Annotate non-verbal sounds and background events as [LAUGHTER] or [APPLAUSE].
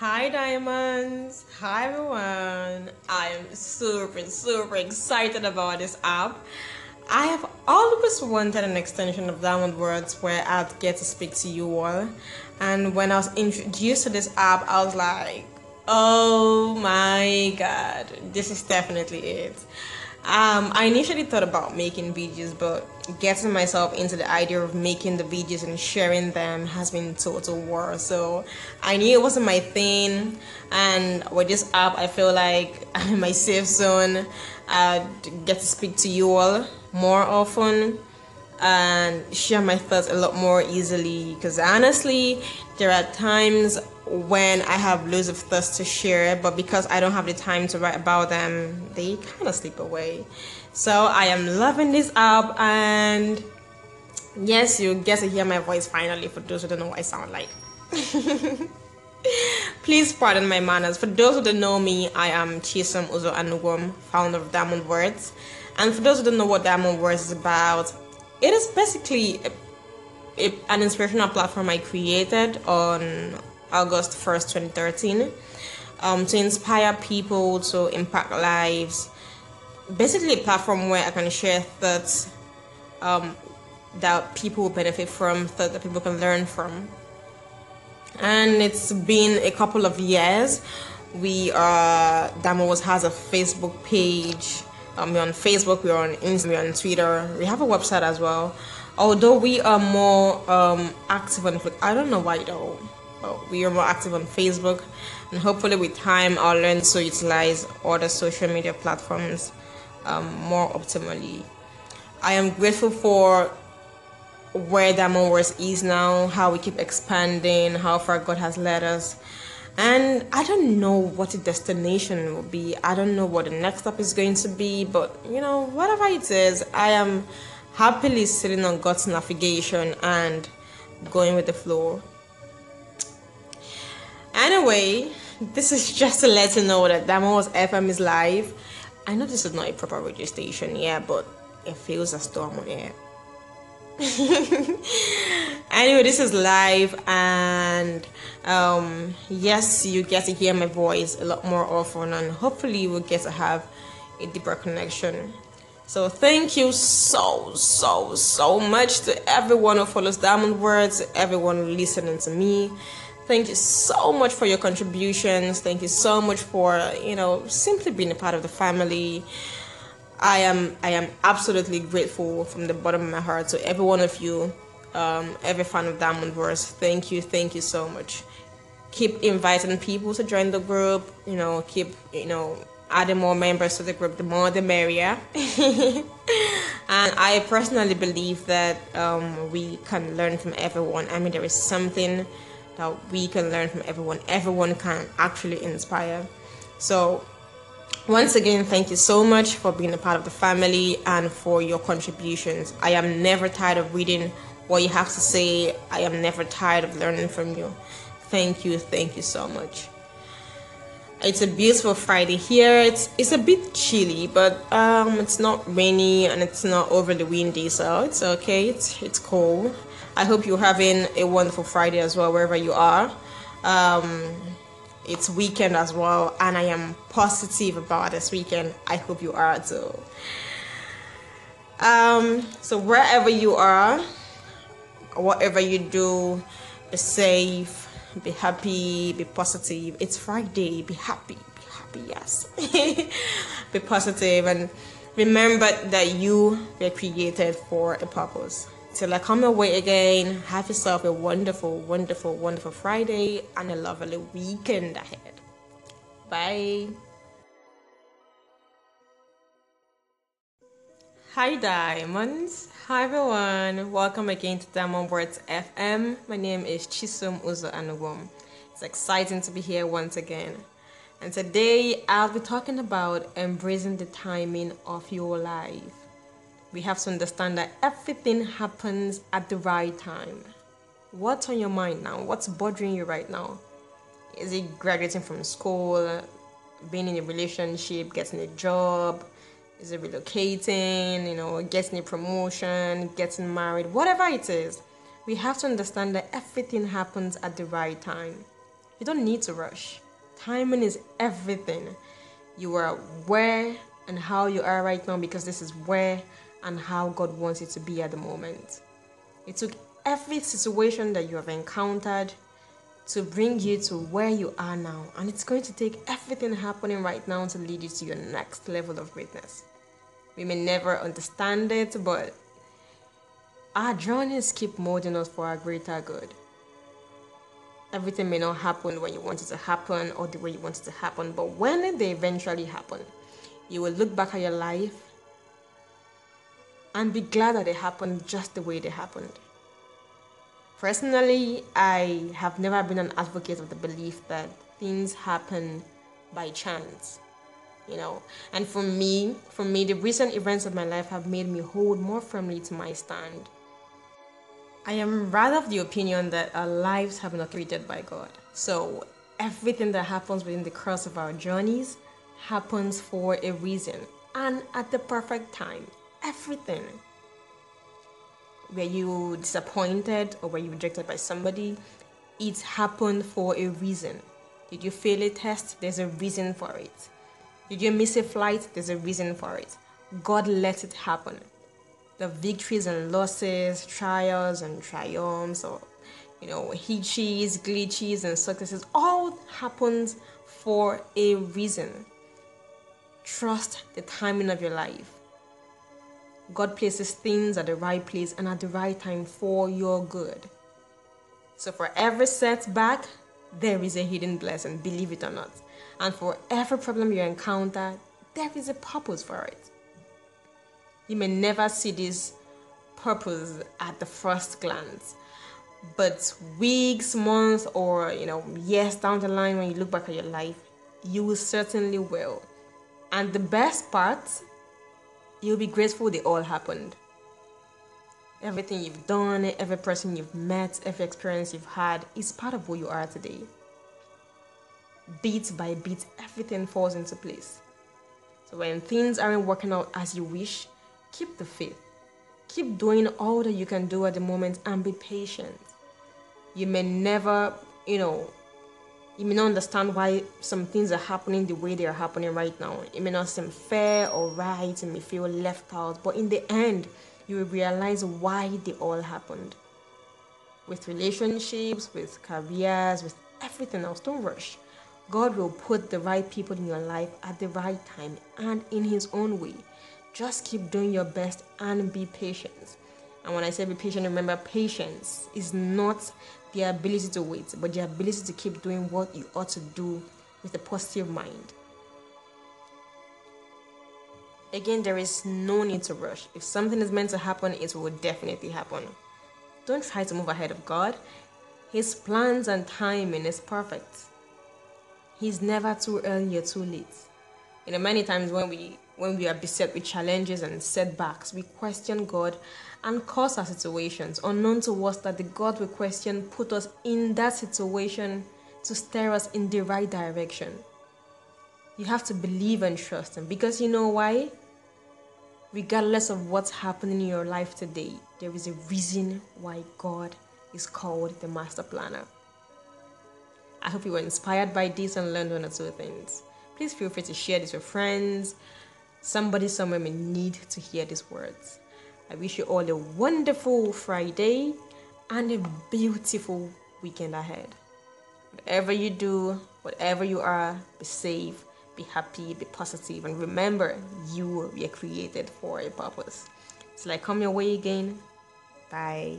Hi, Diamonds. Hi, everyone. I am super, super excited about this app. I have always wanted an extension of Diamond Words where I'd get to speak to you all. And when I was introduced to this app, I was like, oh my god, this is definitely it. Um, I initially thought about making videos, but getting myself into the idea of making the videos and sharing them has been total war. So I knew it wasn't my thing, and with this app, I feel like [LAUGHS] I'm in my safe zone. I get to speak to you all more often and share my thoughts a lot more easily. Because honestly, there are times when I have loads of thoughts to share, but because I don't have the time to write about them, they kind of slip away. So I am loving this app, and yes, you get to hear my voice finally for those who don't know what I sound like. [LAUGHS] Please pardon my manners. For those who don't know me, I am Chisom Uzo Anugum, founder of Diamond Words. And for those who don't know what Diamond Words is about, it is basically a, a, an inspirational platform I created on August 1st, 2013, um, to inspire people to impact lives. Basically, a platform where I can share thoughts um, that people will benefit from, thoughts that people can learn from. And it's been a couple of years. We are, Damos has a Facebook page. Um, we're on Facebook, we're on Instagram, we're on Twitter. We have a website as well. Although we are more um, active on, Facebook. I don't know why though we are more active on Facebook, and hopefully with time I'll learn to utilize other social media platforms um, more optimally. I am grateful for where Diamond Words is now, how we keep expanding, how far God has led us. And I don't know what the destination will be. I don't know what the next step is going to be, but you know, whatever it is, I am happily sitting on God's navigation and going with the flow. Anyway, this is just to let you know that Damos FM is live. I know this is not a proper radio station, yeah, but it feels as though I'm on air. [LAUGHS] anyway, this is live, and um, yes, you get to hear my voice a lot more often, and hopefully, will get to have a deeper connection. So, thank you so, so, so much to everyone who follows Diamond Words, everyone listening to me. Thank you so much for your contributions. Thank you so much for, you know, simply being a part of the family. I am I am absolutely grateful from the bottom of my heart to every one of you, um, every fan of Diamond Words. Thank you, thank you so much. Keep inviting people to join the group. You know, keep you know adding more members to the group. The more, the merrier. [LAUGHS] and I personally believe that um, we can learn from everyone. I mean, there is something that we can learn from everyone. Everyone can actually inspire. So, once again, thank you so much for being a part of the family and for your contributions. I am never tired of reading what you have to say. I am never tired of learning from you. Thank you, thank you so much. It's a beautiful Friday here. It's it's a bit chilly, but um, it's not rainy and it's not overly windy, so it's okay. It's it's cold. I hope you're having a wonderful Friday as well, wherever you are. Um, it's weekend as well, and I am positive about this weekend. I hope you are too. Um, so wherever you are, whatever you do, be safe, be happy, be positive. It's Friday. Be happy. Be happy. Yes. [LAUGHS] be positive and remember that you were created for a purpose. Till I come away again, have yourself a wonderful, wonderful, wonderful Friday and a lovely weekend ahead. Bye. Hi Diamonds. Hi everyone. Welcome again to Diamond Words FM. My name is Chisom Uzo Anugum. It's exciting to be here once again. And today I'll be talking about embracing the timing of your life we have to understand that everything happens at the right time. What's on your mind now? What's bothering you right now? Is it graduating from school, being in a relationship, getting a job? Is it relocating, you know, getting a promotion, getting married, whatever it is? We have to understand that everything happens at the right time. You don't need to rush. Timing is everything. You are where and how you are right now because this is where and how God wants it to be at the moment. It took every situation that you have encountered to bring you to where you are now, and it's going to take everything happening right now to lead you to your next level of greatness. We may never understand it, but our journeys keep molding us for our greater good. Everything may not happen when you want it to happen or the way you want it to happen, but when they eventually happen, you will look back at your life and be glad that they happened just the way they happened. Personally, I have never been an advocate of the belief that things happen by chance. You know, and for me, for me, the recent events of my life have made me hold more firmly to my stand. I am rather of the opinion that our lives have been created by God. So everything that happens within the course of our journeys happens for a reason and at the perfect time. Everything. Were you disappointed or were you rejected by somebody? It happened for a reason. Did you fail a test? There's a reason for it. Did you miss a flight? There's a reason for it. God let it happen. The victories and losses, trials and triumphs, or you know, hitches, glitches, and successes all happens for a reason. Trust the timing of your life. God places things at the right place and at the right time for your good. So, for every setback, there is a hidden blessing, believe it or not. And for every problem you encounter, there is a purpose for it. You may never see this purpose at the first glance, but weeks, months, or you know, years down the line, when you look back at your life, you will certainly will. And the best part You'll be grateful they all happened. Everything you've done, every person you've met, every experience you've had is part of who you are today. Bit by bit, everything falls into place. So when things aren't working out as you wish, keep the faith. Keep doing all that you can do at the moment and be patient. You may never, you know, you may not understand why some things are happening the way they are happening right now. It may not seem fair or right, you may feel left out, but in the end, you will realize why they all happened. With relationships, with careers, with everything else, don't rush. God will put the right people in your life at the right time and in His own way. Just keep doing your best and be patient. And when I say be patient, remember patience is not the ability to wait, but the ability to keep doing what you ought to do with a positive mind. Again, there is no need to rush. If something is meant to happen, it will definitely happen. Don't try to move ahead of God. His plans and timing is perfect. He's never too early or too late. You know, many times when we when we are beset with challenges and setbacks, we question God and cause our situations, unknown to us that the God we question put us in that situation to steer us in the right direction. You have to believe and trust Him because you know why? Regardless of what's happening in your life today, there is a reason why God is called the Master Planner. I hope you were inspired by this and learned one or two things. Please feel free to share this with friends. Somebody somewhere may need to hear these words. I wish you all a wonderful Friday and a beautiful weekend ahead. Whatever you do, whatever you are, be safe, be happy, be positive, and remember you were created for a purpose. Till I come your way again, bye.